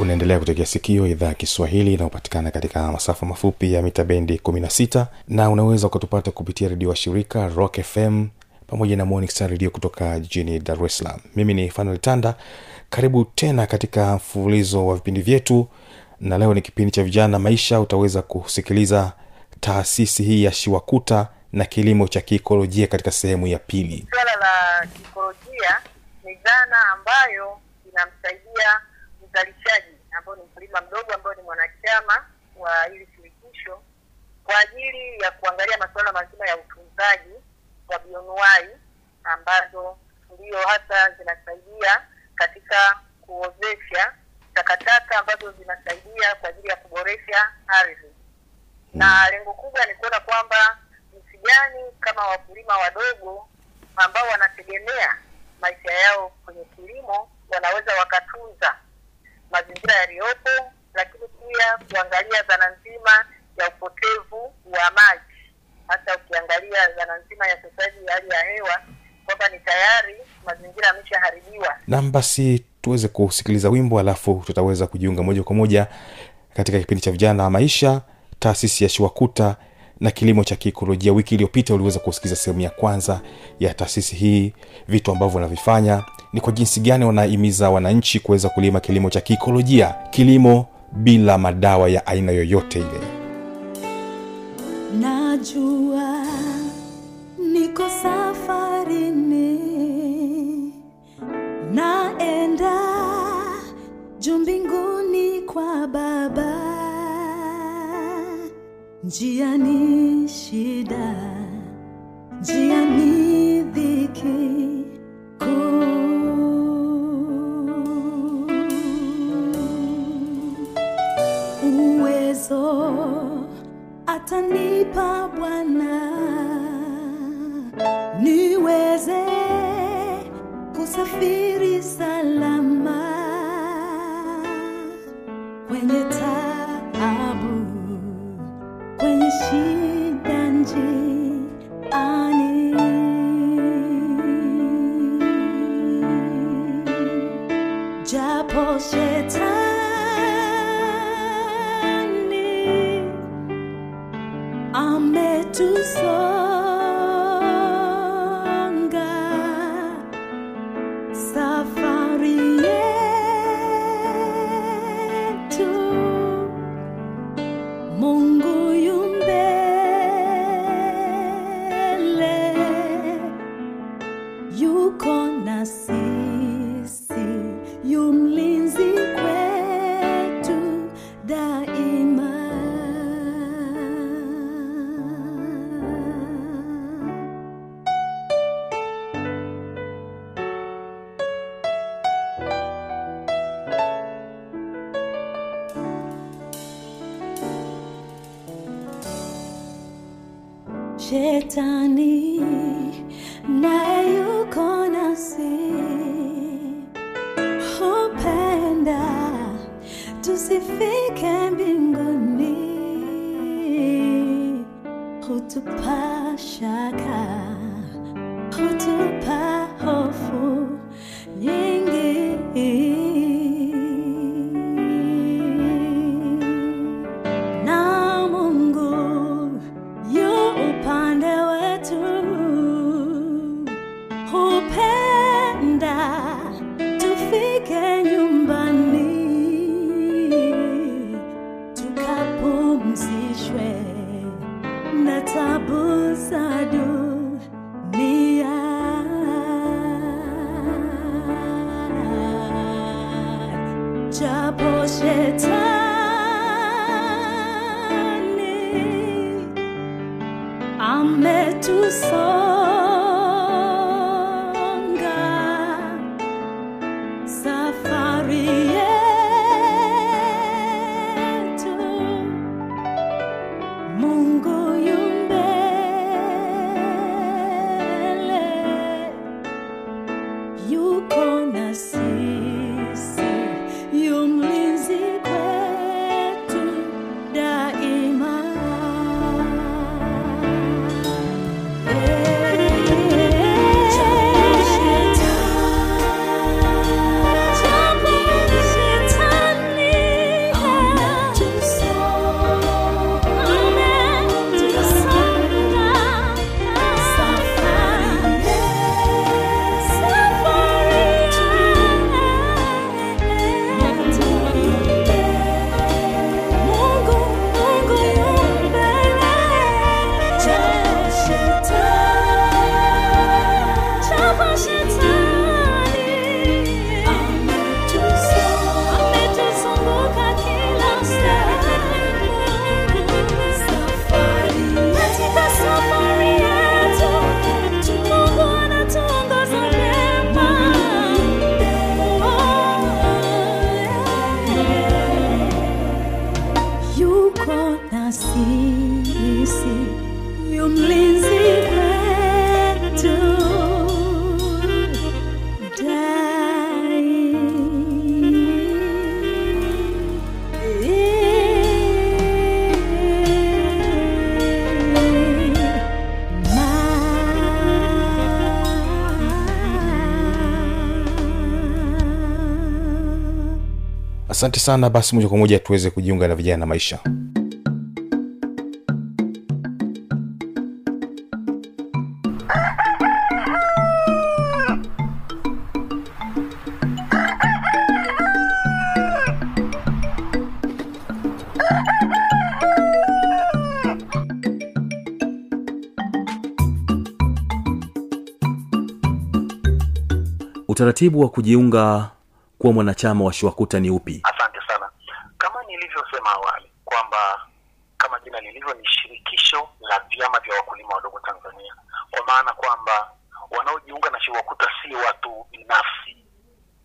unaendelea kutegea sikio idhaa ya kiswahili inayopatikana katika masafa mafupi ya mita bendi 16 na unaweza ukatupata kupitia redio wa shirika rock fm pamoja na Morning redio kutoka jijini dar es salaam. Mimi ni fanuel tanda. Karibu tena katika mfululizo wa vipindi vyetu. Na leo ni kipindi cha vijana maisha. Utaweza kusikiliza taasisi hii ya shiwakuta na kilimo cha kiikolojia katika sehemu ya pili. Swala la kiikolojia ni dhana ambayo inamsaidia mzalishaji ambao ni mkulima mdogo ambao ni mwanachama wa hili shirikisho kwa ajili ya kuangalia masuala mazima ya utunzaji wa bionuai ambazo ndio hasa zinasaidia katika kuozesha takataka ambazo zinasaidia kwa ajili ya kuboresha ardhi. Na lengo kubwa ni kuona kwamba jinsi gani kama wakulima wadogo ambao wanategemea maisha yao kwenye kilimo wanaweza wakatunza mazingira yaliyopo lakini pia kuangalia dhana nzima ya upotevu wa maji. Hasa ukiangalia dhana nzima ya ya hali ya hewa kwamba ni tayari mazingira yameshaharibiwa. Nam basi tuweze kusikiliza wimbo alafu tutaweza kujiunga moja kwa moja katika kipindi cha vijana wa maisha taasisi ya shiwakuta na kilimo cha kiikolojia. Wiki iliyopita uliweza kusikiza sehemu ya kwanza ya taasisi hii. Vitu ambavyo wanavifanya ni kwa jinsi gani wanahimiza wananchi kuweza kulima kilimo cha kiikolojia. Kilimo bila madawa ya aina yoyote ile. Najua niko njia ni shida njia to some. 爬下。jamais tout ça. Asante sana basi moja kwa moja tuweze kujiunga na vijana na maisha. Utaratibu wa kujiunga kuwa mwanachama wa shiwakuta ni upi? Asante sana. Kama nilivyosema awali kwamba kama jina lilivyo ni shirikisho la vyama vya wakulima wadogo tanzania. Kwa maana kwamba wanaojiunga na shiwakuta si watu binafsi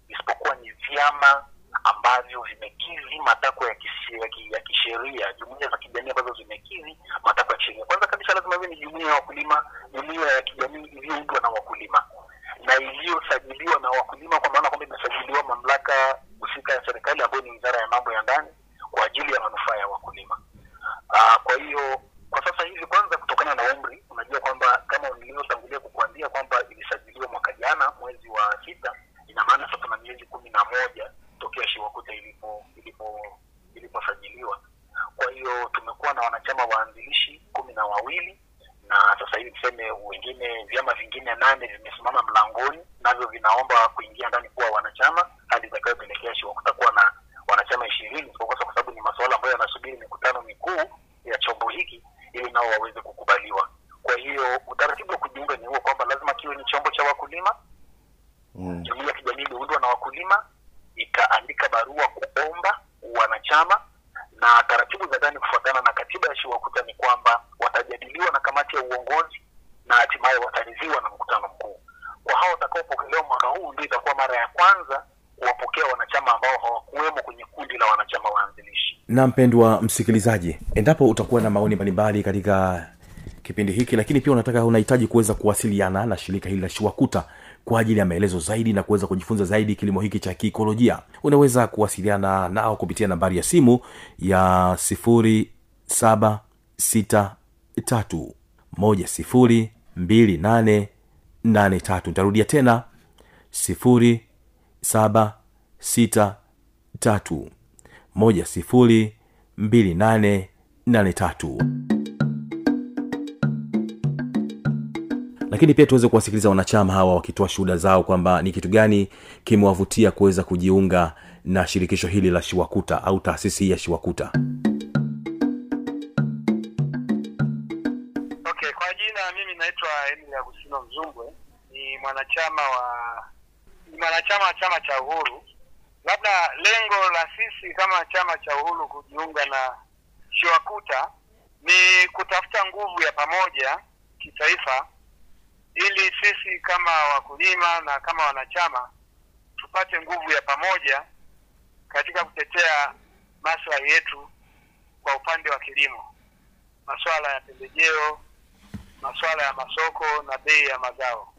isipokuwa ni vyama ambavyo vimekizi matakwa ya ya kisheria jumuia za kijamii ambazo zimekizi matakwa ya kisheria. Kwanza kabisa lazima iwe ni jumuia ya wakulima jumuia ya kijamii iliyoundwa na wakulima na iliyosajiliwa na wakulima kwa maana kwamba imesajiliwa mamlaka husika ya serikali ambayo ni wizara ya mambo ya ndani kwa ajili ya manufaa ya wakulima uh, kwa hiyo kwa sasa hivi kwanza kutokana na umri unajua kwamba kama nilivyotangulia kukuambia kwamba ilisajiliwa mwaka jana mwezi wa sita ina maana sasa tuna miezi kumi na moja tokea shiwakuta ilipo ilipo iliposajiliwa kwa hiyo tumekuwa na wanachama waanzilishi kumi na wawili na sasa hivi tuseme wengine vyama vingine nane vimesimama mlangoni navyo vinaomba kuingia ndani kuwa wanachama hadi itakayopelekea shiwakuta kuwa na wanachama ishirini isipokuwa kwa sababu ni masuala ambayo yanasubiri mikutano mikuu ya chombo hiki ili nao waweze kukubaliwa kwa hiyo utaratibu wa kujiunga ni huo kwamba lazima kiwe ni chombo cha wakulima mm. jumuia ya kijamii iliundwa na wakulima itaandika barua kuomba wanachama na taratibu za ndani kufuatana na katiba ya shiwakuta ni kwamba watajadiliwa na kamati ya uongozi na hatimaye wataridhiwa na mkutano mkuu. Kwa hao watakaopokelewa mwaka huu ndio itakuwa mara ya kwanza kuwapokea wanachama ambao hawakuwemo kwenye kundi la wanachama waanzilishi. Na mpendwa msikilizaji endapo utakuwa na maoni mbalimbali katika kipindi hiki lakini pia unataka unahitaji kuweza kuwasiliana na shirika hili la shiwakuta kwa ajili ya maelezo zaidi na kuweza kujifunza zaidi kilimo hiki cha kiikolojia. Unaweza kuwasiliana nao kupitia nambari ya simu ya 763 1 nitarudia tena 763 moja sifuri mbili nane nane tatu lakini pia tuweze kuwasikiliza wanachama hawa wakitoa shuhuda zao kwamba ni kitu gani kimewavutia kuweza kujiunga na shirikisho hili la shiwakuta au taasisi hii ya shiwakuta. Okay kwa jina mimi naitwa emil agustino mzumbwe. Ni mwanachama wa ni mwanachama wa chama cha uhuru. Labda lengo la sisi kama chama cha uhuru kujiunga na shiwakuta ni kutafuta nguvu ya pamoja kitaifa ili sisi kama wakulima na kama wanachama tupate nguvu ya pamoja katika kutetea maslahi yetu kwa upande wa kilimo. Masuala ya pembejeo masuala ya masoko na bei ya mazao.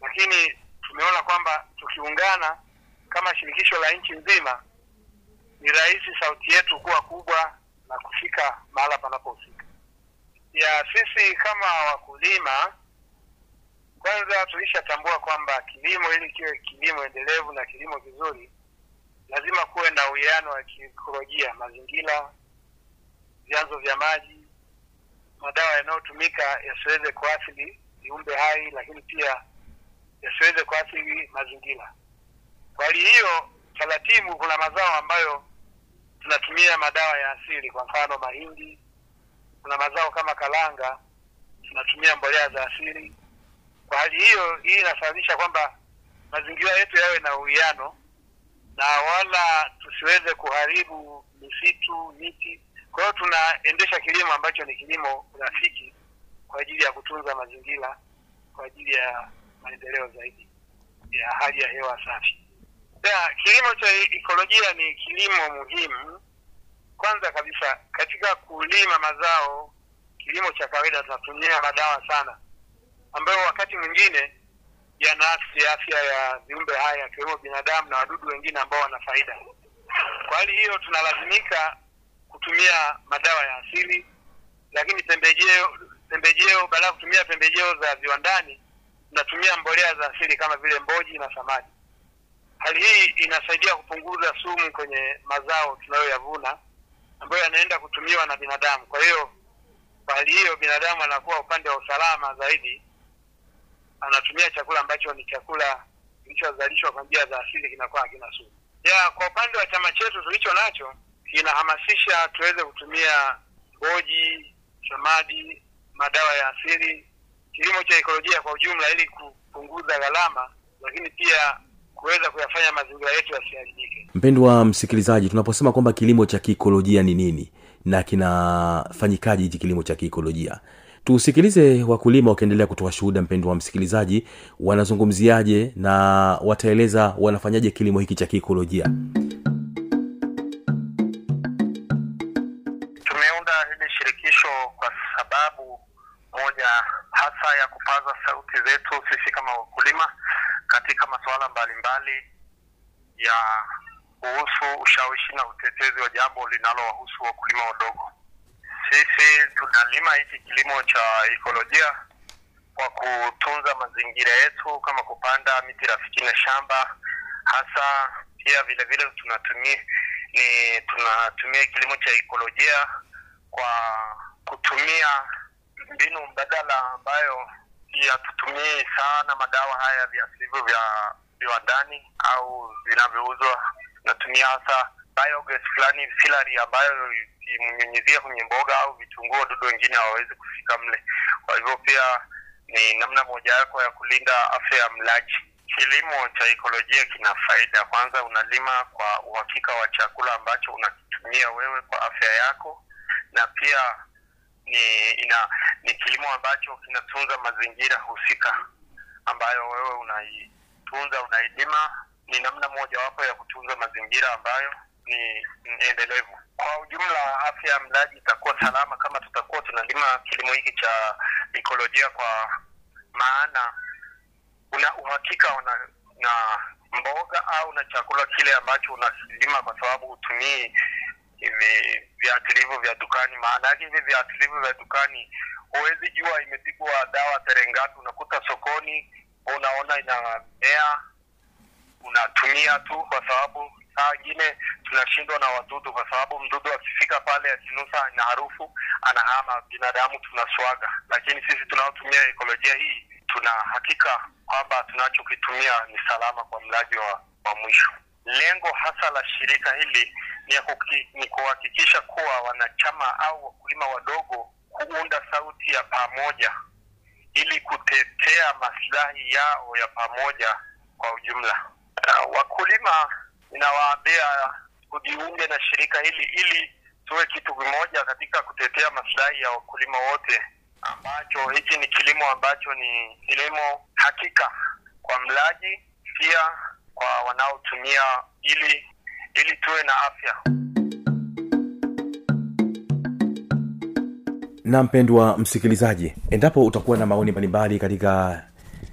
Lakini tumeona kwamba tukiungana kama shirikisho la nchi nzima ni rahisi sauti yetu kuwa kubwa na kufika mahala panapohusika ya sisi kama wakulima kwanza tulishatambua kwamba kilimo ili kiwe kilimo endelevu na kilimo kizuri lazima kuwe na uwiano wa kiikolojia mazingira vyanzo vya maji madawa yanayotumika yasiweze kuathiri viumbe hai lakini pia yasiweze kuathiri mazingira. Kwa hali hiyo taratibu kuna mazao ambayo tunatumia madawa ya asili kwa mfano mahindi kuna mazao kama kalanga tunatumia mbolea za asili kwa hali hiyo hii inasababisha kwamba mazingira yetu yawe na uwiano na wala tusiweze kuharibu misitu miti. Kwa hiyo tunaendesha kilimo ambacho ni kilimo rafiki kwa ajili ya kutunza mazingira kwa ajili ya maendeleo zaidi ya hali ya hewa safi. Ya, kilimo cha ikolojia ni kilimo muhimu. Kwanza kabisa katika kulima mazao kilimo cha kawaida tunatumia madawa sana ambayo wakati mwingine yanaathiri afya ya viumbe haya akiwemo binadamu na wadudu wengine ambao wana faida. Kwa hali hiyo tunalazimika kutumia madawa ya asili lakini pembejeo pembejeo baada ya kutumia pembejeo za viwandani tunatumia mbolea za asili kama vile mboji na samadi. Hali hii inasaidia kupunguza sumu kwenye mazao tunayoyavuna ambayo yanaenda kutumiwa na binadamu. Kwa hiyo kwa hali hiyo binadamu anakuwa upande wa usalama zaidi anatumia chakula ambacho ni chakula kilichozalishwa kwa njia za asili kinakuwa hakina sumu. Ya kwa upande wa chama chetu tulicho nacho kinahamasisha tuweze kutumia mboji samadi madawa ya asili kilimo cha ekolojia kwa ujumla ili kupunguza gharama lakini pia kuweza kuyafanya mazingira yetu yasiharibike. Mpendwa msikilizaji tunaposema kwamba kilimo cha kiikolojia ni nini na kinafanyikaji hichi kilimo cha kiikolojia tusikilize wakulima wakiendelea kutoa shuhuda mpendo wa msikilizaji wanazungumziaje na wataeleza wanafanyaje kilimo hiki cha kiikolojia. Tumeunda hili shirikisho kwa sababu moja hasa ya kupaza sauti zetu sisi kama wakulima katika masuala mbalimbali ya kuhusu ushawishi na utetezi wa jambo linalowahusu wakulima wadogo sisi tunalima hiki kilimo cha ekolojia kwa kutunza mazingira yetu kama kupanda miti rafiki na shamba. Hasa pia vile vile tunatumia ni tunatumia kilimo cha ekolojia kwa kutumia mbinu mbadala ambayo hatutumii sana madawa haya viasivyo vya viwandani au vinavyouzwa. Tunatumia hasa biogas fulani filari ambayo imnyunyizia kwenye mboga au vitunguu wadudu wengine hawawezi kufika mle. Kwa hivyo pia ni namna mojawapo ya kulinda afya ya mlaji. Kilimo cha ekolojia kina faida. Kwanza unalima kwa uhakika wa chakula ambacho unakitumia wewe kwa afya yako na pia ni ina ni kilimo ambacho kinatunza mazingira husika ambayo wewe unaitunza unailima. Ni namna mojawapo ya kutunza mazingira ambayo ni, ni endelevu. Kwa ujumla afya ya mlaji itakuwa salama kama tutakuwa tunalima kilimo hiki cha ekolojia kwa maana una uhakika una, na mboga au na chakula kile ambacho unakilima kwa sababu hutumii hivi viatilivu vya dukani. Maana yake hivi viatilivu vya dukani huwezi jua imepigwa dawa tarehe ngapi. Unakuta sokoni unaona inamea unatumia tu kwa sababu saa wengine tunashindwa na wadudu kwa sababu mdudu akifika pale akinusa na harufu anahama. Binadamu tunaswaga lakini sisi tunaotumia ekolojia hii tuna hakika kwamba tunachokitumia ni salama kwa mlaji wa, wa mwisho. Lengo hasa la shirika hili ni, kuhakikisha kuwa wanachama au wakulima wadogo kuunda sauti ya pamoja ili kutetea maslahi yao ya pamoja kwa ujumla. Uh, wakulima ninawaambia kujiunge na shirika hili ili tuwe kitu kimoja katika kutetea maslahi ya wakulima wote, ambacho hiki ni kilimo ambacho ni kilimo hakika kwa mlaji, pia kwa wanaotumia, ili ili tuwe na afya. na mpendwa msikilizaji endapo utakuwa na maoni mbalimbali katika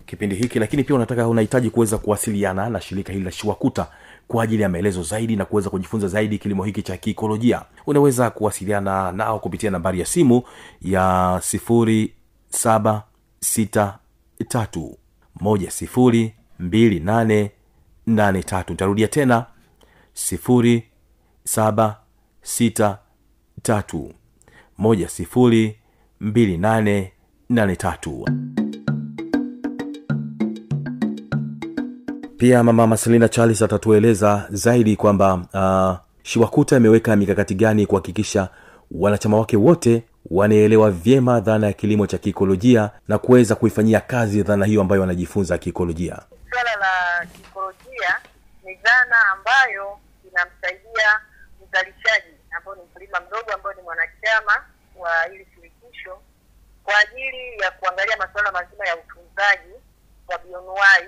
kipindi hiki lakini pia unataka unahitaji kuweza kuwasiliana na shirika hili la shiwakuta kwa ajili ya maelezo zaidi na kuweza kujifunza zaidi kilimo hiki cha kiikolojia. Unaweza kuwasiliana nao kupitia nambari ya simu ya sifuri saba sita tena sifuri saba sita tatu moja sifuri mbili nane nane tatu pia mama maselina charles atatueleza zaidi kwamba uh, shiwakuta imeweka mikakati gani kuhakikisha wanachama wake wote wanaelewa vyema dhana ya kilimo cha kiikolojia na kuweza kuifanyia kazi dhana hiyo ambayo wanajifunza kiikolojia. Swala la kiikolojia ni dhana ambayo inamsaidia mzalishaji ambayo ni mkulima mdogo ambayo ni mwanachama wa hili shirikisho kwa ajili ya kuangalia masuala mazima ya utunzaji wa bionuai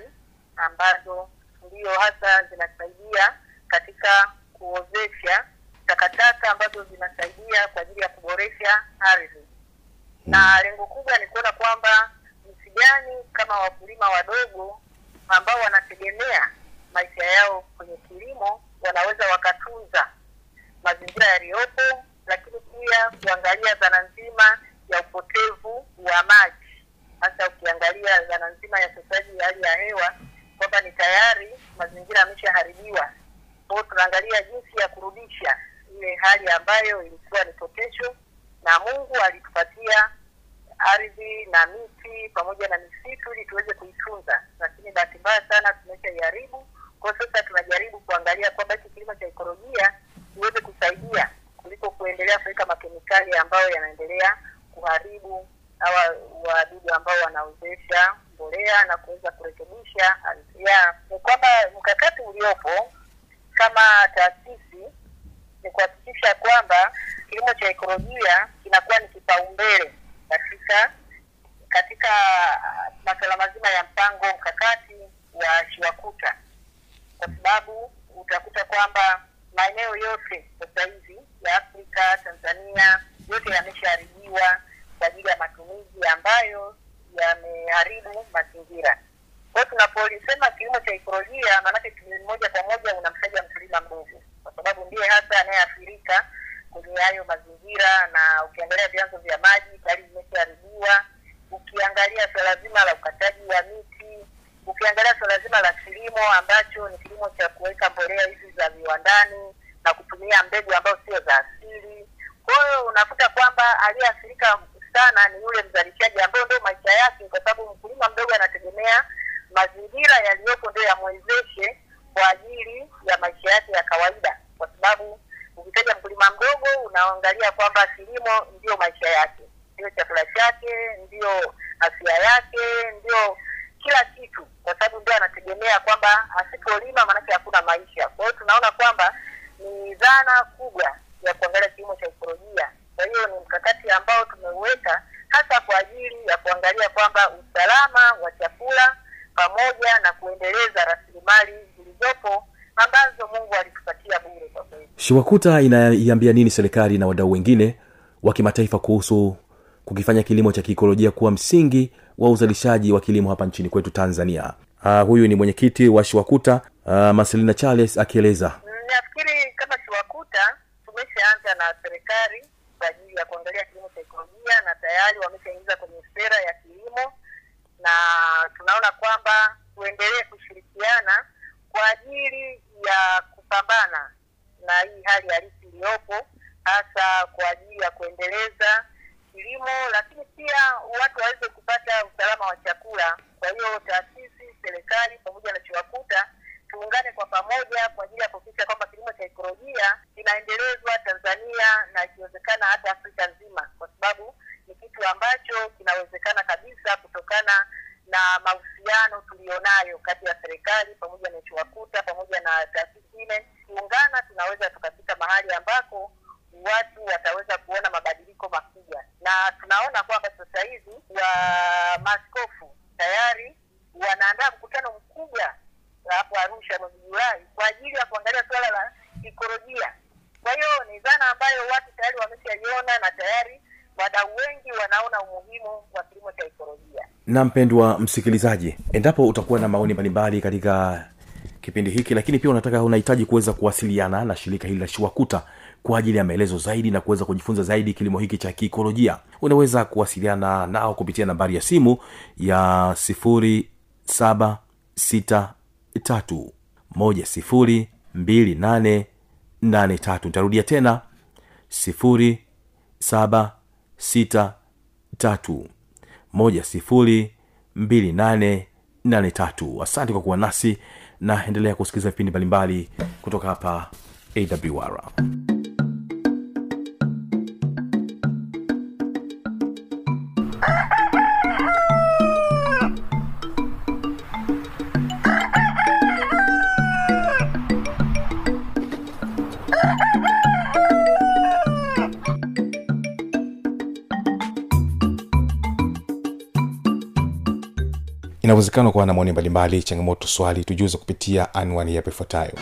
ambazo ndio hasa zinasaidia katika kuozesha takataka ambazo zinasaidia kwa ajili ya kuboresha ardhi. Na lengo kubwa ni kuona kwamba jinsi gani kama wakulima wadogo ambao wanategemea maisha yao kwenye kilimo wanaweza wakatunza mazingira yaliyopo, lakini pia kuangalia dhana nzima ya upotevu wa maji, hasa ukiangalia dhana nzima ya ukosaji ya hali ya hewa kwamba ni tayari yameshaharibiwa. Kwa tunaangalia jinsi ya kurudisha ile hali ambayo ilikuwa ni potential, na Mungu alitupatia ardhi na miti pamoja na misitu ili tuweze kuitunza, lakini bahati mbaya sana tumeshaiharibu. Kwa sasa tunajaribu kuangalia kwamba hiki kilimo cha ekolojia kiweze kusaidia kuliko kuendelea kuweka makemikali ambayo yanaendelea kuharibu hawa wadudu ambao wanaozesha mbolea na kuweza kurekebisha ardhi. yao. ni kwamba mkakati uliopo kama taasisi ni kuhakikisha kwamba kilimo cha ekolojia kinakuwa ni kipaumbele katika katika masuala mazima ya mpango mkakati wa shiwakuta kwa sababu utakuta kwamba maeneo yote sasa hivi ya Afrika, Tanzania yote yameshaharibiwa kwa ajili ya matumizi ambayo yameharibu mazingira. Kwa hiyo ekolojia, maanake moja kwa moja unamtaja mkulima mdogo, kwa sababu ndiye hasa anayeathirika kwenye hayo mazingira, na ukiangalia vyanzo vya maji tayari vimeshaharibiwa, ukiangalia swala zima la ukataji wa miti, ukiangalia swala zima la kilimo ambacho ni kilimo cha kuweka mbolea hizi za viwandani na kutumia mbegu ambazo sio za asili. Kwa hiyo unakuta kwamba aliyeathirika sana ni yule mzalishaji ambayo ndio maisha yake, kwa sababu mkulima mdogo anategemea mazingira yaliyopo ndio yamwezeshe kwa ajili ya maisha yake ya kawaida, kwa sababu ukitaja mkulima mdogo unaangalia kwamba kilimo ndio maisha yake, ndio chakula chake, ndio afya yake, ndio kila kitu, kwa sababu ndio anategemea kwamba asipolima maanake hakuna maisha. Kwa hiyo tunaona kwamba ni dhana kubwa ya kuangalia kilimo cha ekolojia. Kwa hiyo ni mkakati ambao tumeuweka hasa kwa ajili ya kuangalia kwamba usalama wa chakula pamoja na kuendeleza rasilimali zilizopo ambazo Mungu alitupatia bure kwa kweli. shiwakuta inaiambia nini serikali na wadau wengine wa kimataifa kuhusu kukifanya kilimo cha kiikolojia kuwa msingi wa uzalishaji wa kilimo hapa nchini kwetu tanzania uh, huyu ni mwenyekiti wa shiwakuta uh, marcelina charles akieleza Nafikiri kama Shiwakuta tumeshaanza na serikali kwa ajili ya kuangalia kilimo cha ekolojia na tayari wameshaingiza kwenye sera ya kilimo, na tunaona kwamba tuendelee kushirikiana kwa ajili ya kupambana na hii hali halisi iliyopo, hasa kwa ajili ya kuendeleza kilimo, lakini pia watu waweze kupata usalama wa chakula. Kwa hiyo taasisi, serikali pamoja na Shiwakuta tuungane kwa pamoja kwa ajili ya kuhakikisha kwamba kilimo cha ekolojia kinaendelezwa Tanzania na ikiwezekana hata Afrika nzima, kwa sababu ni kitu ambacho kinawezekana kabisa kutokana na mahusiano tulionayo nayo kati ya serikali pamoja na chuakuta pamoja na taasisi ile kuungana tunaweza tukafika mahali ambako watu wataweza kuona mabadiliko makubwa na tunaona kwamba sasa hivi wa maaskofu tayari wanaandaa mkutano mkubwa hapo arusha mwezi julai kwa ajili ya kuangalia suala la ikolojia kwa hiyo ni dhana ambayo watu tayari wameshaiona na tayari wadau wengi wanaona umuhimu wa kilimo cha ikolojia na mpendwa msikilizaji endapo utakuwa na maoni mbalimbali katika kipindi hiki lakini pia unataka unahitaji kuweza kuwasiliana na shirika hili la shiwakuta kwa ajili ya maelezo zaidi na kuweza kujifunza zaidi kilimo hiki cha kiikolojia unaweza kuwasiliana nao kupitia nambari ya simu ya sifuri saba sita tatu moja sifuri mbili nane nane tatu. Nitarudia tena sifuri saba sita tatu moja sifuri mbili nane nane tatu. Asante kwa kuwa nasi na endelea kusikiliza vipindi mbalimbali kutoka hapa awr inawezekana kuwa na maoni mbalimbali changamoto swali tujuze kupitia anwani yapo ifuatayo.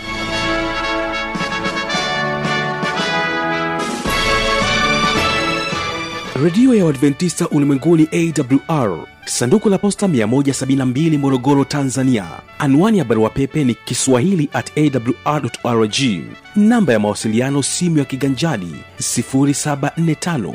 Redio ya uadventista ulimwenguni awr sanduku la posta 172 morogoro tanzania. Anwani ya barua pepe ni kiswahili at awrrg namba ya mawasiliano simu ya kiganjadi 745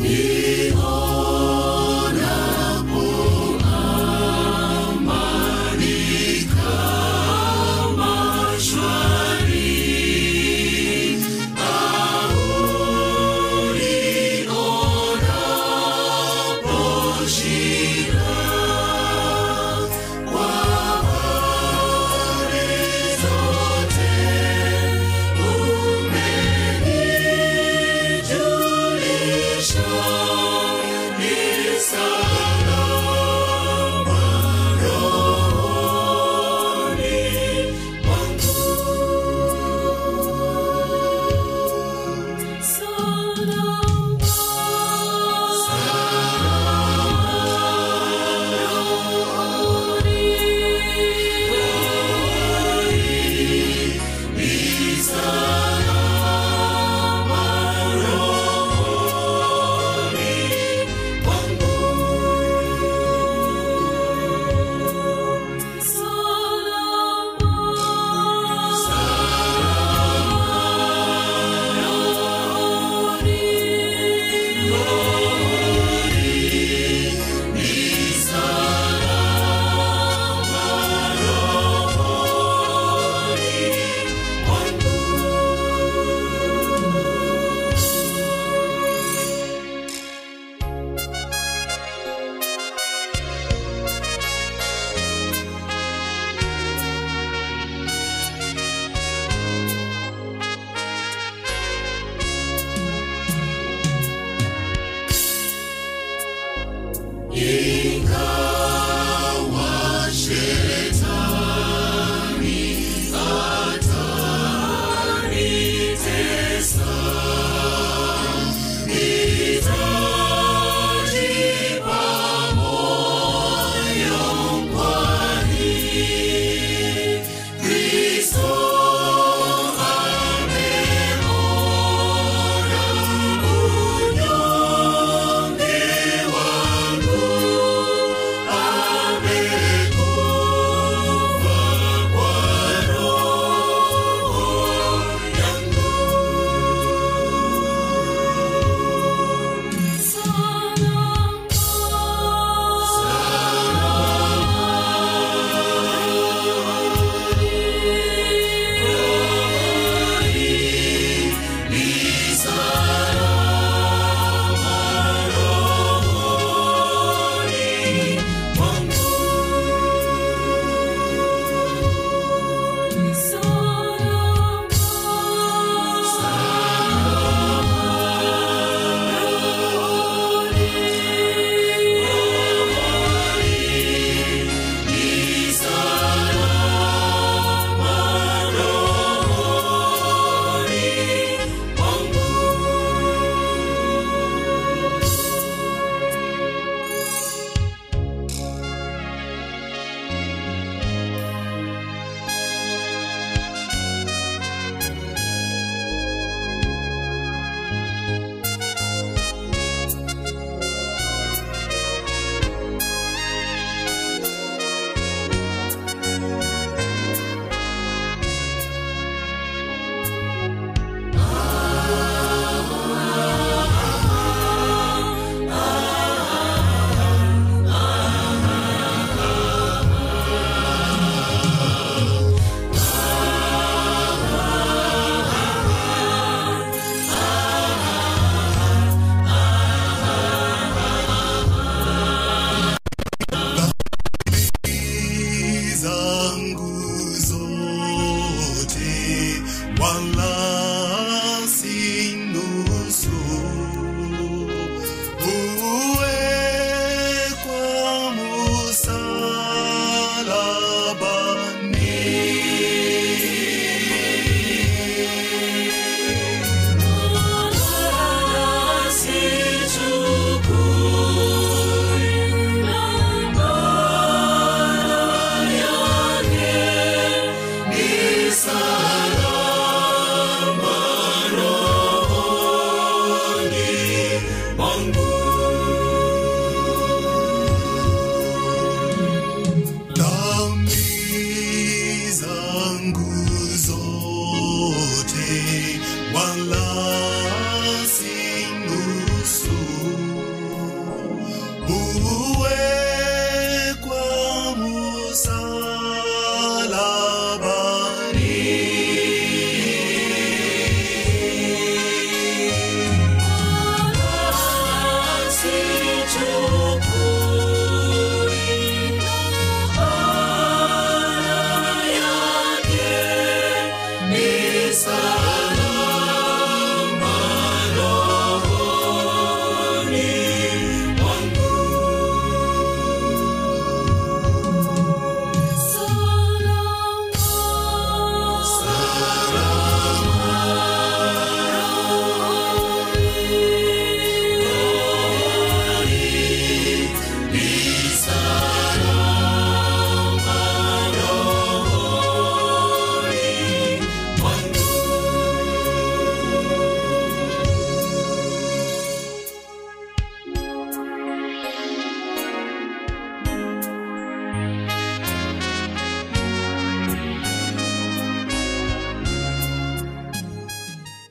me Yesu